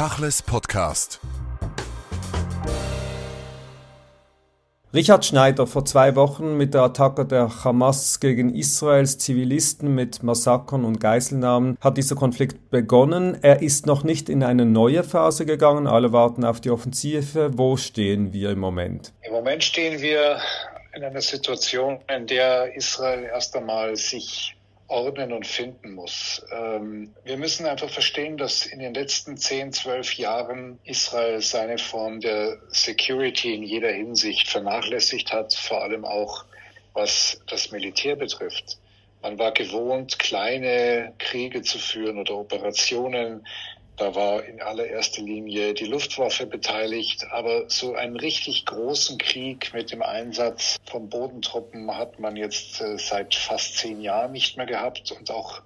Tachles Podcast. Richard Schneider vor zwei Wochen mit der Attacke der Hamas gegen Israels Zivilisten mit Massakern und Geiselnahmen hat dieser Konflikt begonnen. Er ist noch nicht in eine neue Phase gegangen. Alle warten auf die Offensive. Wo stehen wir im Moment? Im Moment stehen wir in einer Situation, in der Israel erst einmal sich ordnen und finden muss. Ähm, wir müssen einfach verstehen, dass in den letzten 10, 12 Jahren Israel seine Form der Security in jeder Hinsicht vernachlässigt hat, vor allem auch was das Militär betrifft. Man war gewohnt, kleine Kriege zu führen oder Operationen da war in allererster Linie die Luftwaffe beteiligt, aber so einen richtig großen Krieg mit dem Einsatz von Bodentruppen hat man jetzt äh, seit fast zehn Jahren nicht mehr gehabt. Und auch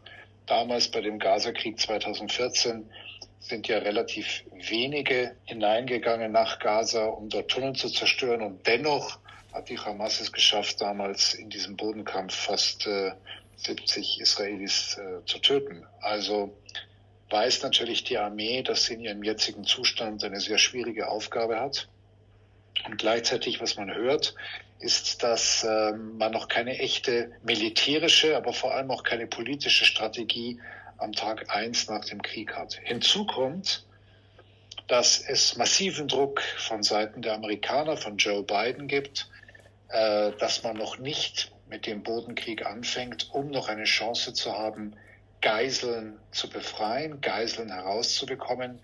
damals bei dem Gazakrieg 2014 sind ja relativ wenige hineingegangen nach Gaza, um dort Tunnel zu zerstören. Und dennoch hat die Hamas es geschafft, damals in diesem Bodenkampf fast äh, 70 Israelis äh, zu töten. Also weiß natürlich die Armee, dass sie in ihrem jetzigen Zustand eine sehr schwierige Aufgabe hat. Und gleichzeitig, was man hört, ist, dass äh, man noch keine echte militärische, aber vor allem auch keine politische Strategie am Tag eins nach dem Krieg hat. Hinzu kommt, dass es massiven Druck von Seiten der Amerikaner, von Joe Biden gibt, äh, dass man noch nicht mit dem Bodenkrieg anfängt, um noch eine Chance zu haben, Geiseln zu befreien, Geiseln herauszubekommen.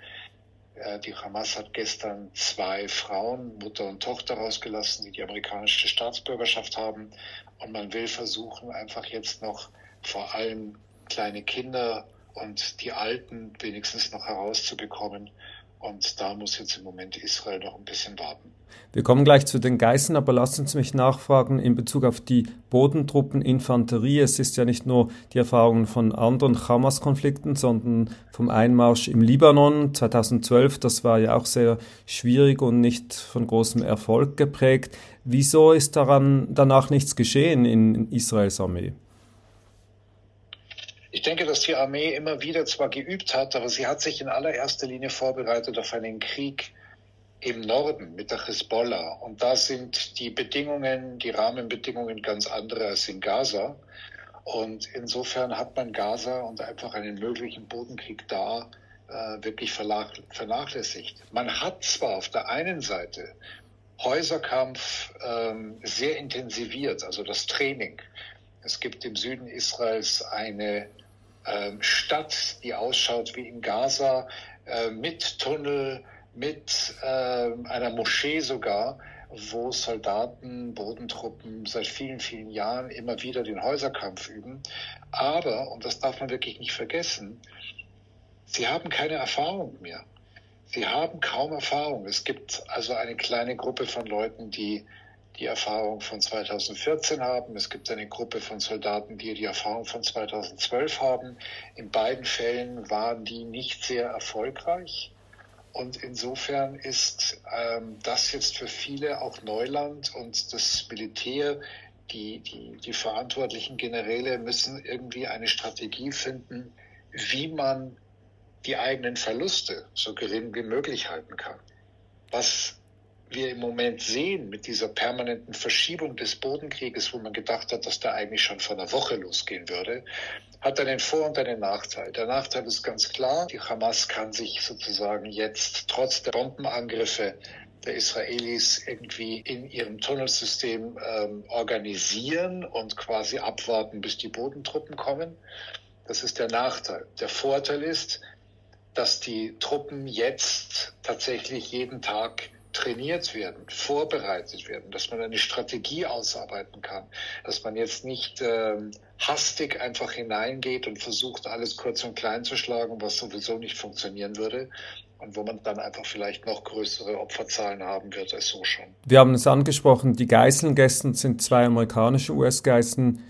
Äh, die Hamas hat gestern zwei Frauen, Mutter und Tochter, rausgelassen, die die amerikanische Staatsbürgerschaft haben. Und man will versuchen, einfach jetzt noch vor allem kleine Kinder und die Alten wenigstens noch herauszubekommen. Und da muss jetzt im Moment Israel noch ein bisschen warten. Wir kommen gleich zu den Geißen, aber lassen Sie mich nachfragen in Bezug auf die Bodentruppeninfanterie. Es ist ja nicht nur die Erfahrung von anderen Hamas-Konflikten, sondern vom Einmarsch im Libanon 2012. Das war ja auch sehr schwierig und nicht von großem Erfolg geprägt. Wieso ist daran danach nichts geschehen in Israels Armee? Ich denke, dass die Armee immer wieder zwar geübt hat, aber sie hat sich in allererster Linie vorbereitet auf einen Krieg im Norden mit der Hezbollah. Und da sind die Bedingungen, die Rahmenbedingungen ganz andere als in Gaza. Und insofern hat man Gaza und einfach einen möglichen Bodenkrieg da äh, wirklich vernachlässigt. Man hat zwar auf der einen Seite Häuserkampf ähm, sehr intensiviert, also das Training. Es gibt im Süden Israels eine Stadt, die ausschaut wie in Gaza, äh, mit Tunnel, mit äh, einer Moschee sogar, wo Soldaten, Bodentruppen seit vielen, vielen Jahren immer wieder den Häuserkampf üben. Aber, und das darf man wirklich nicht vergessen, sie haben keine Erfahrung mehr. Sie haben kaum Erfahrung. Es gibt also eine kleine Gruppe von Leuten, die die Erfahrung von 2014 haben. Es gibt eine Gruppe von Soldaten, die die Erfahrung von 2012 haben. In beiden Fällen waren die nicht sehr erfolgreich. Und insofern ist ähm, das jetzt für viele auch Neuland und das Militär, die, die, die verantwortlichen Generäle müssen irgendwie eine Strategie finden, wie man die eigenen Verluste so gering wie möglich halten kann. Was wir im Moment sehen mit dieser permanenten Verschiebung des Bodenkrieges, wo man gedacht hat, dass der eigentlich schon vor einer Woche losgehen würde, hat einen Vor- und einen Nachteil. Der Nachteil ist ganz klar, die Hamas kann sich sozusagen jetzt trotz der Bombenangriffe der Israelis irgendwie in ihrem Tunnelsystem ähm, organisieren und quasi abwarten, bis die Bodentruppen kommen. Das ist der Nachteil. Der Vorteil ist, dass die Truppen jetzt tatsächlich jeden Tag trainiert werden, vorbereitet werden, dass man eine Strategie ausarbeiten kann, dass man jetzt nicht ähm, hastig einfach hineingeht und versucht, alles kurz und klein zu schlagen, was sowieso nicht funktionieren würde und wo man dann einfach vielleicht noch größere Opferzahlen haben wird als so schon. Wir haben es angesprochen, die Geiseln gestern sind zwei amerikanische US-Geiseln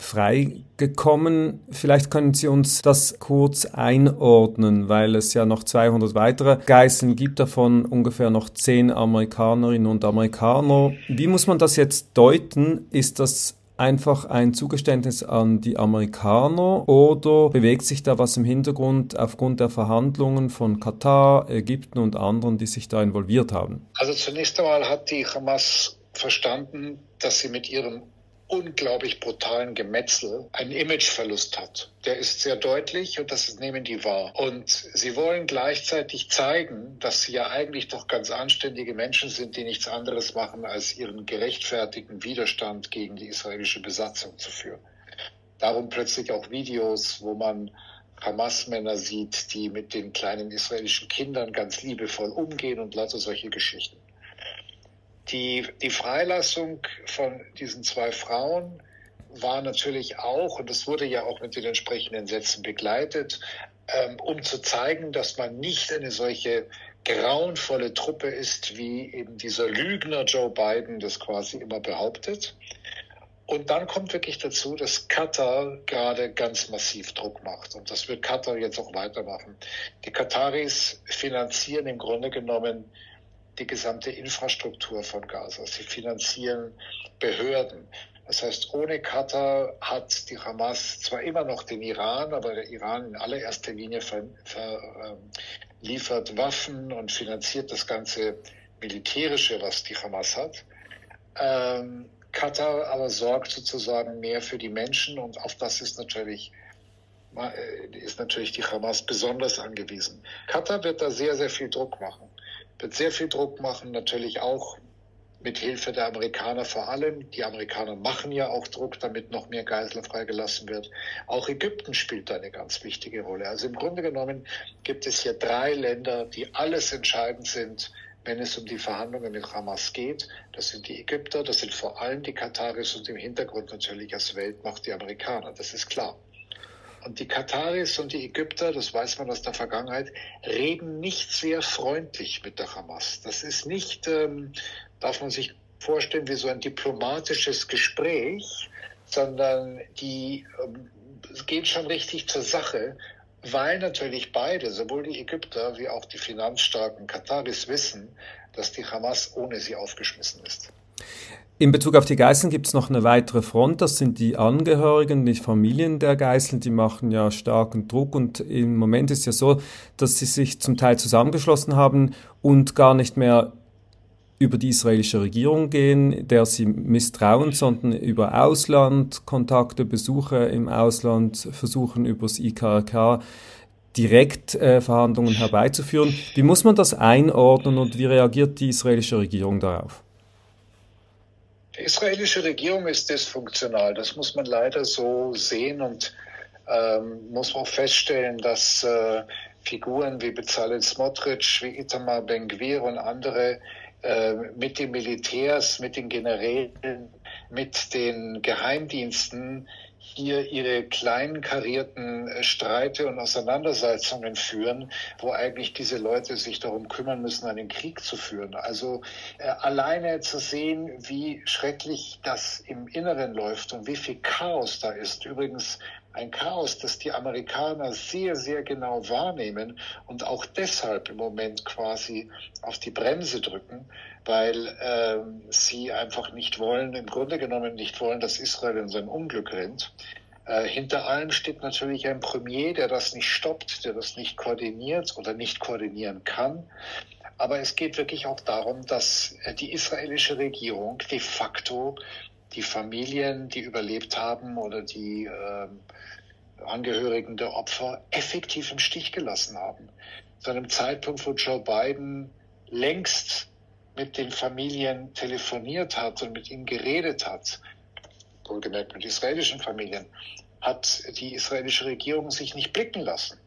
freigekommen. Vielleicht können Sie uns das kurz einordnen, weil es ja noch 200 weitere Geiseln gibt, davon ungefähr noch 10 Amerikanerinnen und Amerikaner. Wie muss man das jetzt deuten? Ist das einfach ein Zugeständnis an die Amerikaner oder bewegt sich da was im Hintergrund aufgrund der Verhandlungen von Katar, Ägypten und anderen, die sich da involviert haben? Also zunächst einmal hat die Hamas verstanden, dass sie mit ihrem unglaublich brutalen Gemetzel einen Imageverlust hat. Der ist sehr deutlich und das nehmen die wahr. Und sie wollen gleichzeitig zeigen, dass sie ja eigentlich doch ganz anständige Menschen sind, die nichts anderes machen, als ihren gerechtfertigten Widerstand gegen die israelische Besatzung zu führen. Darum plötzlich auch Videos, wo man Hamas-Männer sieht, die mit den kleinen israelischen Kindern ganz liebevoll umgehen und lauter solche Geschichten. Die, die Freilassung von diesen zwei Frauen war natürlich auch, und das wurde ja auch mit den entsprechenden Sätzen begleitet, ähm, um zu zeigen, dass man nicht eine solche grauenvolle Truppe ist, wie eben dieser Lügner Joe Biden das quasi immer behauptet. Und dann kommt wirklich dazu, dass Katar gerade ganz massiv Druck macht. Und das wird Katar jetzt auch weitermachen. Die Kataris finanzieren im Grunde genommen die gesamte Infrastruktur von Gaza. Sie finanzieren Behörden. Das heißt, ohne Katar hat die Hamas zwar immer noch den Iran, aber der Iran in allererster Linie ver, ver, äh, liefert Waffen und finanziert das ganze Militärische, was die Hamas hat. Ähm, Katar aber sorgt sozusagen mehr für die Menschen und auf das ist natürlich äh, ist natürlich die Hamas besonders angewiesen. Katar wird da sehr, sehr viel Druck machen wird sehr viel Druck machen, natürlich auch mit Hilfe der Amerikaner vor allem. Die Amerikaner machen ja auch Druck, damit noch mehr Geisler freigelassen wird. Auch Ägypten spielt da eine ganz wichtige Rolle. Also im Grunde genommen gibt es hier drei Länder, die alles entscheidend sind, wenn es um die Verhandlungen mit Hamas geht. Das sind die Ägypter, das sind vor allem die Kataris und im Hintergrund natürlich als Weltmacht die Amerikaner. Das ist klar. Und die Kataris und die Ägypter, das weiß man aus der Vergangenheit, reden nicht sehr freundlich mit der Hamas. Das ist nicht, ähm, darf man sich vorstellen, wie so ein diplomatisches Gespräch, sondern die ähm, gehen schon richtig zur Sache, weil natürlich beide, sowohl die Ägypter wie auch die finanzstarken Kataris, wissen, dass die Hamas ohne sie aufgeschmissen ist. In Bezug auf die Geiseln gibt es noch eine weitere Front, das sind die Angehörigen, die Familien der Geiseln, die machen ja starken Druck und im Moment ist ja so, dass sie sich zum Teil zusammengeschlossen haben und gar nicht mehr über die israelische Regierung gehen, der sie misstrauen, sondern über Auslandkontakte, Besuche im Ausland versuchen, übers IKRK direkt äh, Verhandlungen herbeizuführen. Wie muss man das einordnen und wie reagiert die israelische Regierung darauf? Die israelische Regierung ist dysfunktional. Das muss man leider so sehen und ähm, muss auch feststellen, dass äh, Figuren wie Bezalel Smotrich, wie Itamar Ben-Gvir und andere äh, mit den Militärs, mit den Generälen, mit den Geheimdiensten hier ihre kleinen karierten äh, Streite und Auseinandersetzungen führen, wo eigentlich diese Leute sich darum kümmern müssen, einen Krieg zu führen. Also äh, alleine zu sehen, wie schrecklich das im Inneren läuft und wie viel Chaos da ist. Übrigens ein Chaos, das die Amerikaner sehr, sehr genau wahrnehmen und auch deshalb im Moment quasi auf die Bremse drücken, weil äh, sie einfach nicht wollen, im Grunde genommen nicht wollen, dass Israel in sein Unglück rennt. Äh, hinter allem steht natürlich ein Premier, der das nicht stoppt, der das nicht koordiniert oder nicht koordinieren kann. Aber es geht wirklich auch darum, dass äh, die israelische Regierung de facto die Familien, die überlebt haben oder die äh, Angehörigen der Opfer effektiv im Stich gelassen haben. Zu einem Zeitpunkt, wo Joe Biden längst mit den Familien telefoniert hat und mit ihnen geredet hat, wohlgemerkt mit israelischen Familien, hat die israelische Regierung sich nicht blicken lassen.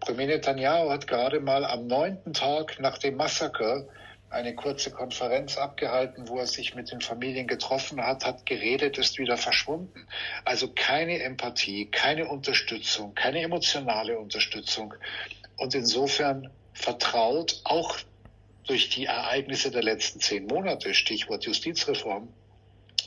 Premier Netanyahu hat gerade mal am neunten Tag nach dem Massaker eine kurze Konferenz abgehalten, wo er sich mit den Familien getroffen hat, hat geredet, ist wieder verschwunden. Also keine Empathie, keine Unterstützung, keine emotionale Unterstützung. Und insofern vertraut auch durch die Ereignisse der letzten zehn Monate, Stichwort Justizreform,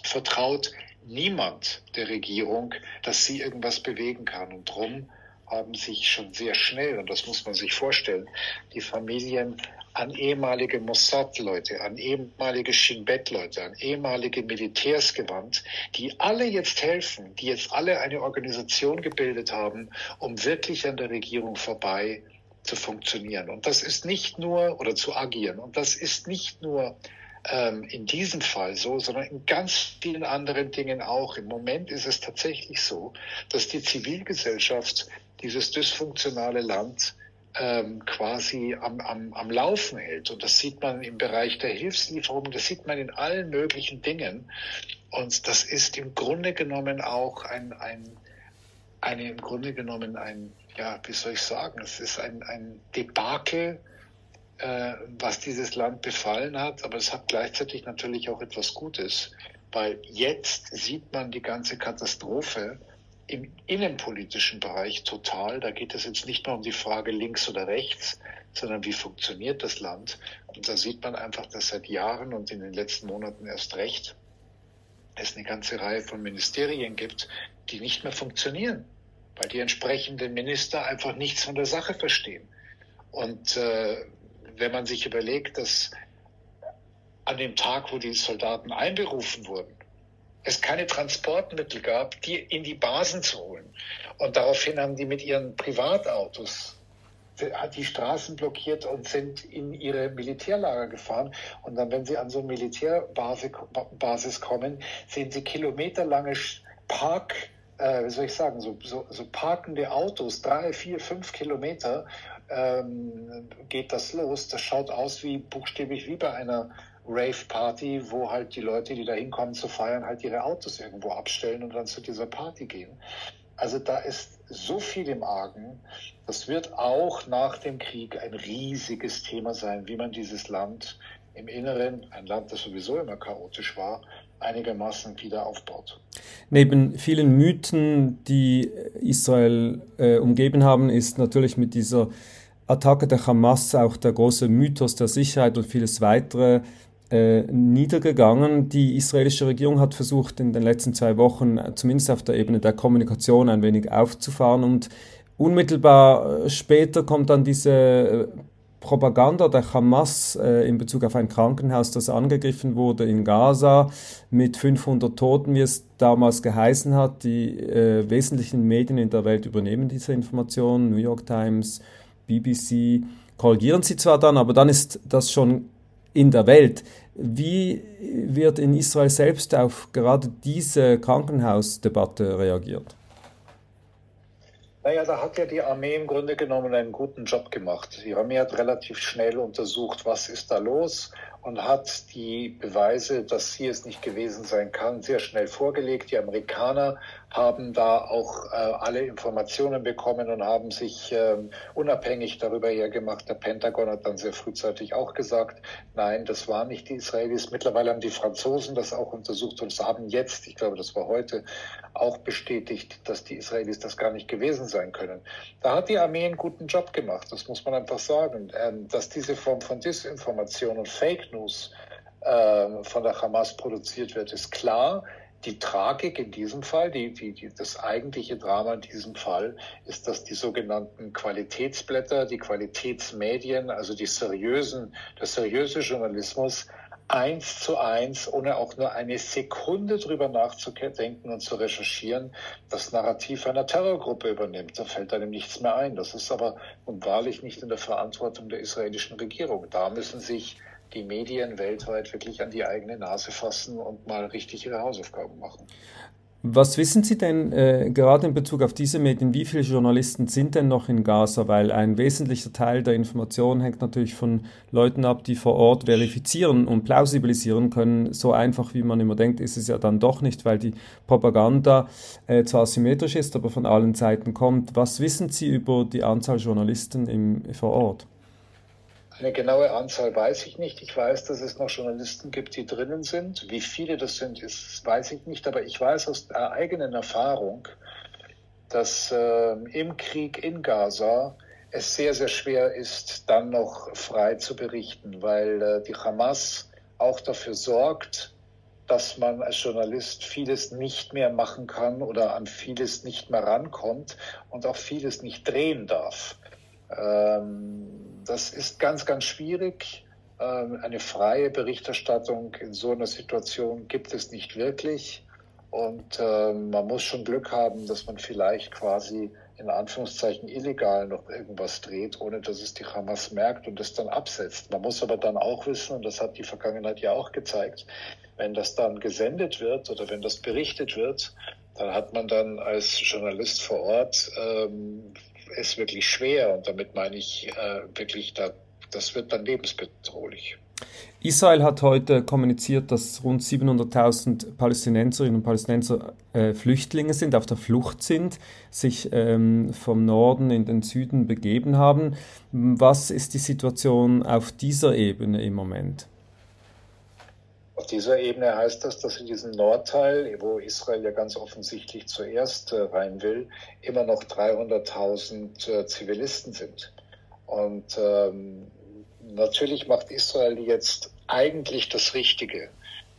vertraut niemand der Regierung, dass sie irgendwas bewegen kann. Und drum haben sich schon sehr schnell, und das muss man sich vorstellen, die Familien an ehemalige Mossad-Leute, an ehemalige Shin Bet-Leute, an ehemalige Militärs gewandt, die alle jetzt helfen, die jetzt alle eine Organisation gebildet haben, um wirklich an der Regierung vorbei zu funktionieren. Und das ist nicht nur, oder zu agieren, und das ist nicht nur ähm, in diesem Fall so, sondern in ganz vielen anderen Dingen auch. Im Moment ist es tatsächlich so, dass die Zivilgesellschaft dieses dysfunktionale Land ähm, quasi am, am, am Laufen hält. Und das sieht man im Bereich der Hilfslieferung, das sieht man in allen möglichen Dingen. Und das ist im Grunde genommen auch ein, ein eine im Grunde genommen ein, ja, wie soll ich sagen, es ist ein, ein Debakel, äh, was dieses Land befallen hat, aber es hat gleichzeitig natürlich auch etwas Gutes, weil jetzt sieht man die ganze Katastrophe im innenpolitischen Bereich total. Da geht es jetzt nicht mehr um die Frage links oder rechts, sondern wie funktioniert das Land. Und da sieht man einfach, dass seit Jahren und in den letzten Monaten erst recht es eine ganze Reihe von Ministerien gibt, die nicht mehr funktionieren, weil die entsprechenden Minister einfach nichts von der Sache verstehen. Und äh, wenn man sich überlegt, dass an dem Tag, wo die Soldaten einberufen wurden, es keine Transportmittel gab, die in die Basen zu holen. Und daraufhin haben die mit ihren Privatautos hat die Straßen blockiert und sind in ihre Militärlager gefahren. Und dann, wenn sie an so eine Militärbasis kommen, sehen sie kilometerlange Park, äh, wie soll ich sagen, so, so, so parkende Autos, drei, vier, fünf Kilometer ähm, geht das los. Das schaut aus wie buchstäblich wie bei einer Rave-Party, wo halt die Leute, die da hinkommen zu feiern, halt ihre Autos irgendwo abstellen und dann zu dieser Party gehen. Also da ist so viel im Argen. Das wird auch nach dem Krieg ein riesiges Thema sein, wie man dieses Land im Inneren, ein Land, das sowieso immer chaotisch war, einigermaßen wieder aufbaut. Neben vielen Mythen, die Israel äh, umgeben haben, ist natürlich mit dieser Attacke der Hamas auch der große Mythos der Sicherheit und vieles weitere äh, niedergegangen. Die israelische Regierung hat versucht, in den letzten zwei Wochen äh, zumindest auf der Ebene der Kommunikation ein wenig aufzufahren und unmittelbar äh, später kommt dann diese Propaganda der Hamas äh, in Bezug auf ein Krankenhaus, das angegriffen wurde in Gaza mit 500 Toten, wie es damals geheißen hat. Die äh, wesentlichen Medien in der Welt übernehmen diese Informationen, New York Times, BBC, korrigieren sie zwar dann, aber dann ist das schon in der Welt. Wie wird in Israel selbst auf gerade diese Krankenhausdebatte reagiert? Naja, da hat ja die Armee im Grunde genommen einen guten Job gemacht. Die Armee hat relativ schnell untersucht, was ist da los und hat die Beweise, dass sie es nicht gewesen sein kann, sehr schnell vorgelegt. Die Amerikaner haben da auch äh, alle Informationen bekommen und haben sich ähm, unabhängig darüber hergemacht. Der Pentagon hat dann sehr frühzeitig auch gesagt, nein, das waren nicht die Israelis. Mittlerweile haben die Franzosen das auch untersucht und haben jetzt, ich glaube, das war heute, auch bestätigt, dass die Israelis das gar nicht gewesen sein können. Da hat die Armee einen guten Job gemacht, das muss man einfach sagen. Ähm, dass diese Form von Disinformation und Fake News äh, von der Hamas produziert wird, ist klar die Tragik in diesem Fall, die, die, die, das eigentliche Drama in diesem Fall, ist, dass die sogenannten Qualitätsblätter, die Qualitätsmedien, also die seriösen, der seriöse Journalismus eins zu eins, ohne auch nur eine Sekunde drüber nachzudenken und zu recherchieren, das Narrativ einer Terrorgruppe übernimmt. Da fällt einem nichts mehr ein. Das ist aber und wahrlich nicht in der Verantwortung der israelischen Regierung. Da müssen sich die Medien weltweit wirklich an die eigene Nase fassen und mal richtig ihre Hausaufgaben machen. Was wissen Sie denn äh, gerade in Bezug auf diese Medien, wie viele Journalisten sind denn noch in Gaza? Weil ein wesentlicher Teil der Information hängt natürlich von Leuten ab, die vor Ort verifizieren und plausibilisieren können. So einfach, wie man immer denkt, ist es ja dann doch nicht, weil die Propaganda äh, zwar symmetrisch ist, aber von allen Seiten kommt. Was wissen Sie über die Anzahl Journalisten im, vor Ort? Eine genaue Anzahl weiß ich nicht. Ich weiß, dass es noch Journalisten gibt, die drinnen sind. Wie viele das sind, ist, weiß ich nicht. Aber ich weiß aus der eigenen Erfahrung, dass äh, im Krieg in Gaza es sehr, sehr schwer ist, dann noch frei zu berichten, weil äh, die Hamas auch dafür sorgt, dass man als Journalist vieles nicht mehr machen kann oder an vieles nicht mehr rankommt und auch vieles nicht drehen darf. Ähm, das ist ganz, ganz schwierig. Ähm, eine freie Berichterstattung in so einer Situation gibt es nicht wirklich. Und äh, man muss schon Glück haben, dass man vielleicht quasi in Anführungszeichen illegal noch irgendwas dreht, ohne dass es die Hamas merkt und es dann absetzt. Man muss aber dann auch wissen, und das hat die Vergangenheit ja auch gezeigt, wenn das dann gesendet wird oder wenn das berichtet wird, dann hat man dann als Journalist vor Ort ähm, es wirklich schwer. Und damit meine ich äh, wirklich, da, das wird dann lebensbedrohlich. Israel hat heute kommuniziert, dass rund 700.000 Palästinenserinnen und Palästinenser äh, Flüchtlinge sind, auf der Flucht sind, sich ähm, vom Norden in den Süden begeben haben. Was ist die Situation auf dieser Ebene im Moment? Auf dieser Ebene heißt das, dass in diesem Nordteil, wo Israel ja ganz offensichtlich zuerst äh, rein will, immer noch 300.000 äh, Zivilisten sind. Und ähm, natürlich macht Israel jetzt eigentlich das Richtige.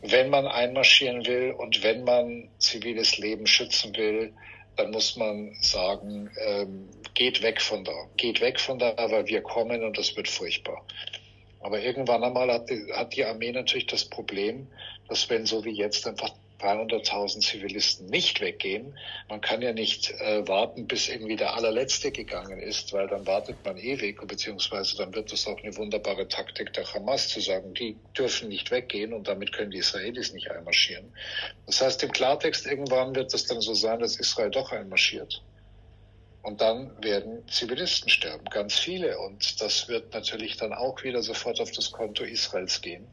Wenn man einmarschieren will und wenn man ziviles Leben schützen will, dann muss man sagen, ähm, geht weg von da, geht weg von da, weil wir kommen und das wird furchtbar. Aber irgendwann einmal hat die, hat die Armee natürlich das Problem, dass wenn so wie jetzt einfach 300.000 Zivilisten nicht weggehen. Man kann ja nicht äh, warten, bis irgendwie der allerletzte gegangen ist, weil dann wartet man ewig, beziehungsweise dann wird das auch eine wunderbare Taktik der Hamas zu sagen, die dürfen nicht weggehen und damit können die Israelis nicht einmarschieren. Das heißt, im Klartext irgendwann wird es dann so sein, dass Israel doch einmarschiert. Und dann werden Zivilisten sterben, ganz viele. Und das wird natürlich dann auch wieder sofort auf das Konto Israels gehen.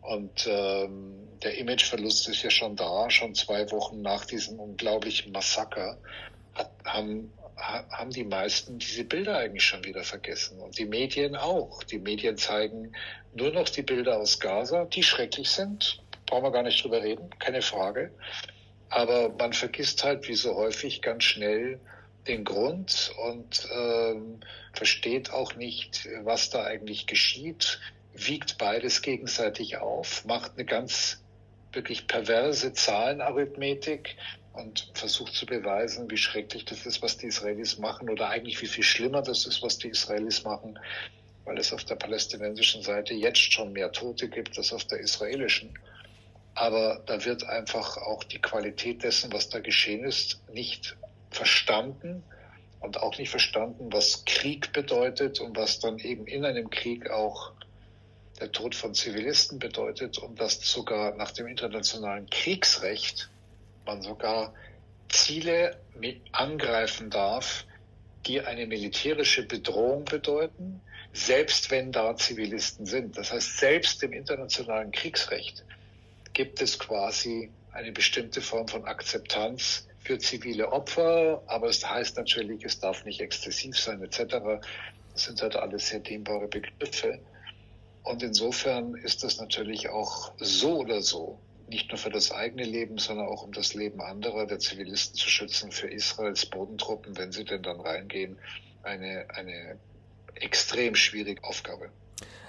Und ähm, der Imageverlust ist ja schon da, schon zwei Wochen nach diesem unglaublichen Massaker hat, haben, haben die meisten diese Bilder eigentlich schon wieder vergessen. Und die Medien auch. Die Medien zeigen nur noch die Bilder aus Gaza, die schrecklich sind. Brauchen wir gar nicht drüber reden, keine Frage. Aber man vergisst halt, wie so häufig, ganz schnell den Grund und ähm, versteht auch nicht, was da eigentlich geschieht wiegt beides gegenseitig auf, macht eine ganz wirklich perverse Zahlenarithmetik und versucht zu beweisen, wie schrecklich das ist, was die Israelis machen oder eigentlich wie viel schlimmer das ist, was die Israelis machen, weil es auf der palästinensischen Seite jetzt schon mehr Tote gibt als auf der israelischen. Aber da wird einfach auch die Qualität dessen, was da geschehen ist, nicht verstanden und auch nicht verstanden, was Krieg bedeutet und was dann eben in einem Krieg auch der Tod von Zivilisten bedeutet und dass sogar nach dem internationalen Kriegsrecht man sogar Ziele angreifen darf, die eine militärische Bedrohung bedeuten, selbst wenn da Zivilisten sind. Das heißt, selbst im internationalen Kriegsrecht gibt es quasi eine bestimmte Form von Akzeptanz für zivile Opfer, aber es heißt natürlich, es darf nicht exzessiv sein etc. Das sind halt alles sehr dehnbare Begriffe. Und insofern ist das natürlich auch so oder so, nicht nur für das eigene Leben, sondern auch um das Leben anderer, der Zivilisten zu schützen, für Israels Bodentruppen, wenn sie denn dann reingehen, eine, eine extrem schwierige Aufgabe.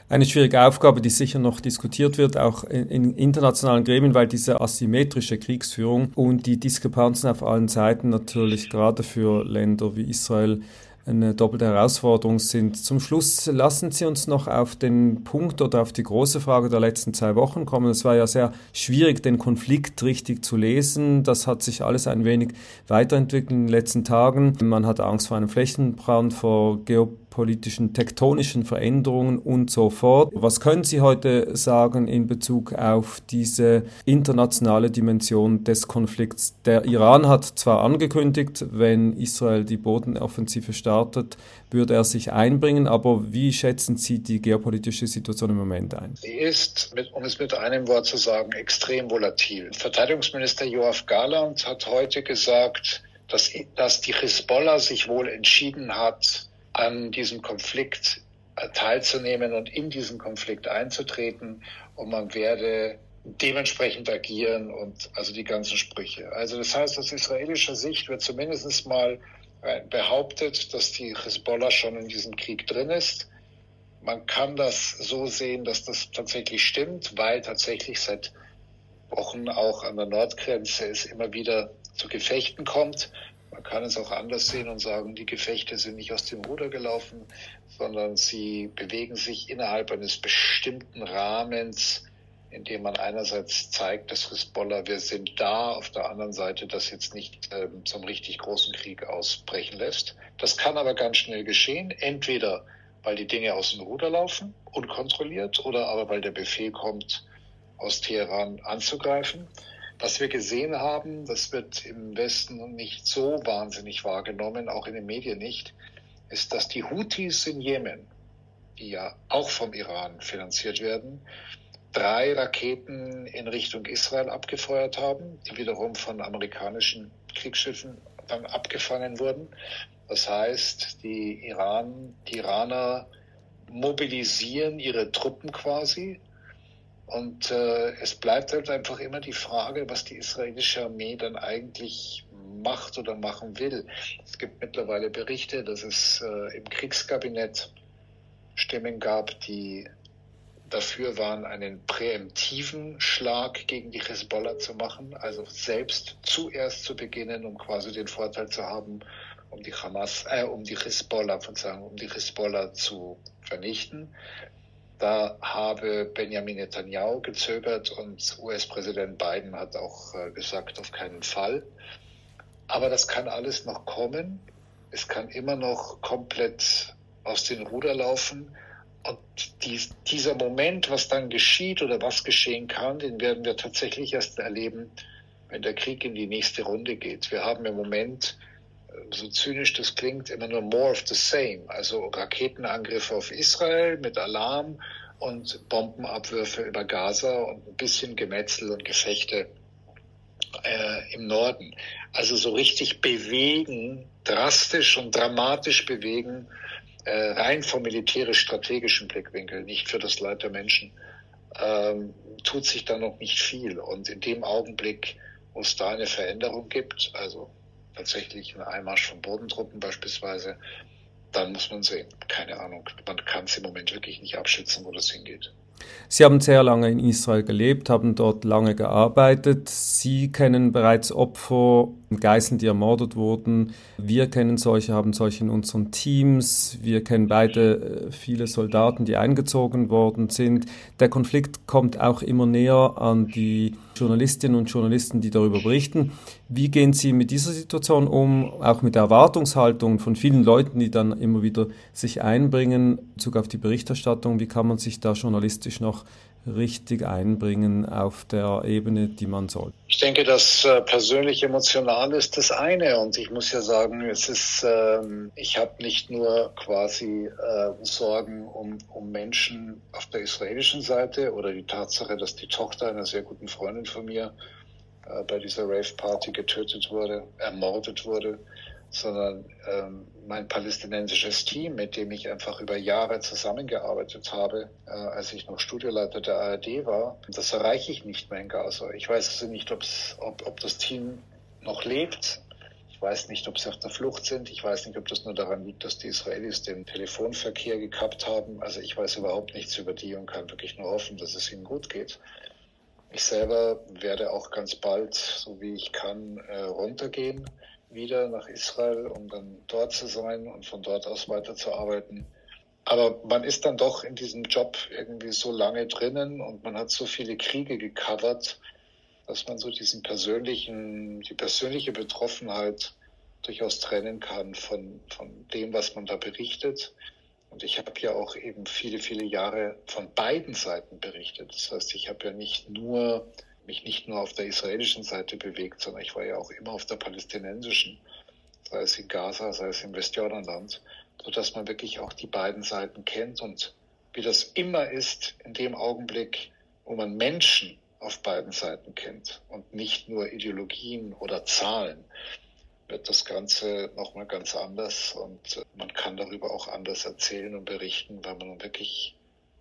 Eine schwierige Aufgabe, die sicher noch diskutiert wird, auch in, in, internationalen Gremien, weil diese asymmetrische Kriegsführung und die Diskrepanzen auf allen Seiten natürlich gerade für Länder wie Israel eine doppelte Herausforderung sind. Zum Schluss lassen Sie uns noch auf den Punkt oder auf die große Frage der letzten zwei Wochen kommen. Es war ja sehr schwierig, den Konflikt richtig zu lesen. Das hat sich alles ein wenig weiterentwickelt in den letzten Tagen. Man hat Angst vor einem Flächenbrand, vor Geopolitik politischen tektonischen Veränderungen und so fort. Was können Sie heute sagen in Bezug auf diese internationale Dimension des Konflikts? Der Iran hat zwar angekündigt, wenn Israel die Bodenoffensive startet, würde er sich einbringen, aber wie schätzen Sie die geopolitische Situation im Moment ein? Sie ist, um es mit einem Wort zu sagen, extrem volatil. Verteidigungsminister Joachim Garland hat heute gesagt, dass, dass die Hisbollah sich wohl entschieden hat, an diesem Konflikt äh, teilzunehmen und in diesen Konflikt einzutreten und man werde dementsprechend agieren und also die ganzen Sprüche. Also das heißt, aus israelischer Sicht wird zumindest mal äh, behauptet, dass die Hezbollah schon in diesem Krieg drin ist. Man kann das so sehen, dass das tatsächlich stimmt, weil tatsächlich seit Wochen auch an der Nordgrenze es immer wieder zu Gefechten kommt Man kann es auch anders sehen und sagen, die Gefechte sind nicht aus dem Ruder gelaufen, sondern sie bewegen sich innerhalb eines bestimmten Rahmens, in dem man einerseits zeigt, dass Hisbollah, wir sind da, auf der anderen Seite das jetzt nicht ähm, zum richtig großen Krieg ausbrechen lässt. Das kann aber ganz schnell geschehen, entweder weil die Dinge aus dem Ruder laufen, unkontrolliert, oder aber weil der Befehl kommt, aus Teheran anzugreifen. Was wir gesehen haben, das wird im Westen nicht so wahnsinnig wahrgenommen, auch in den Medien nicht, ist, dass die Houthis in Jemen, die ja auch vom Iran finanziert werden, drei Raketen in Richtung Israel abgefeuert haben, die wiederum von amerikanischen Kriegsschiffen dann abgefangen wurden. Das heißt, die Iran, die Iraner mobilisieren ihre Truppen quasi und äh, es bleibt halt einfach immer die Frage, was die israelische Armee dann eigentlich macht oder machen will. Es gibt mittlerweile Berichte, dass es äh, im Kriegskabinett Stimmen gab, die dafür waren, einen präemptiven Schlag gegen die Hezbollah zu machen, also selbst zuerst zu beginnen, um quasi den Vorteil zu haben, um die Hamas, äh, um die Hezbollah, von sagen, um die Hezbollah zu vernichten. Da habe Benjamin Netanyahu gezögert und US-Präsident Biden hat auch äh, gesagt, auf keinen Fall. Aber das kann alles noch kommen. Es kann immer noch komplett aus den Ruder laufen. Und dies, dieser Moment, was dann geschieht oder was geschehen kann, den werden wir tatsächlich erst erleben, wenn der Krieg in die nächste Runde geht. Wir haben im Moment, so zynisch das klingt, immer nur more of the same. Also Raketenangriffe auf Israel mit Alarm und Bombenabwürfe über Gaza und ein bisschen Gemetzel und Gefechte äh, im Norden. Also so richtig bewegen, drastisch und dramatisch bewegen, äh, rein vom militärisch-strategischen Blickwinkel, nicht für das Leid der Menschen, ähm, tut sich da noch nicht viel. Und in dem Augenblick, wo es da eine Veränderung gibt, also tatsächlich ein Einmarsch von Bodentruppen beispielsweise, dann muss man sehen. Keine Ahnung. Man kann es im Moment wirklich nicht abschätzen, wo das hingeht. Sie haben sehr lange in Israel gelebt, haben dort lange gearbeitet. Sie kennen bereits Opfer, Geiseln, die ermordet wurden. Wir kennen solche, haben solche in unseren Teams. Wir kennen beide äh, viele Soldaten, die eingezogen worden sind. Der Konflikt kommt auch immer näher an die Journalistinnen und Journalisten, die darüber berichten. Wie gehen Sie mit dieser Situation um, auch mit der Erwartungshaltung von vielen Leuten, die dann immer wieder sich einbringen, in Bezug auf die Berichterstattung? Wie kann man sich da journalistisch noch richtig einbringen auf der Ebene, die man soll? Ich denke, das äh, persönlich emotional ist das eine. Und ich muss ja sagen, es ist, ähm, ich habe nicht nur quasi äh, Sorgen um, um Menschen auf der israelischen Seite oder die Tatsache, dass die Tochter einer sehr guten Freundin von mir äh, bei dieser Rave-Party getötet wurde, ermordet wurde, sondern ähm, mein palästinensisches Team, mit dem ich einfach über Jahre zusammengearbeitet habe, äh, als ich noch Studioleiter der ARD war, das erreiche ich nicht mehr in Gaza. Ich weiß also nicht, ob, ob das Team noch lebt. Ich weiß nicht, ob sie auf der Flucht sind. Ich weiß nicht, ob das nur daran liegt, dass die Israelis den Telefonverkehr gekappt haben. Also ich weiß überhaupt nichts über die und kann wirklich nur hoffen, dass es ihnen gut geht. Ich selber werde auch ganz bald, so wie ich kann, äh, runtergehen wieder nach Israel, um dann dort zu sein und von dort aus weiterzuarbeiten. Aber man ist dann doch in diesem Job irgendwie so lange drinnen und man hat so viele Kriege gecovert, dass man so diesen persönlichen, die persönliche Betroffenheit durchaus trennen kann von, von dem, was man da berichtet. Und ich habe ja auch eben viele, viele Jahre von beiden Seiten berichtet. Das heißt, ich habe ja nicht nur mich nicht nur auf der israelischen Seite bewegt, sondern ich war ja auch immer auf der palästinensischen, sei es in Gaza, sei es im Westjordanland, sodass man wirklich auch die beiden Seiten kennt und wie das immer ist in dem Augenblick, wo man Menschen auf beiden Seiten kennt und nicht nur Ideologien oder Zahlen, wird das Ganze nochmal ganz anders und man kann darüber auch anders erzählen und berichten, weil man wirklich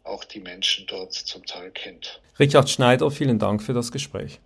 auch die Menschen dort zum Teil kennt. Richard Schneider, vielen Dank für das Gespräch.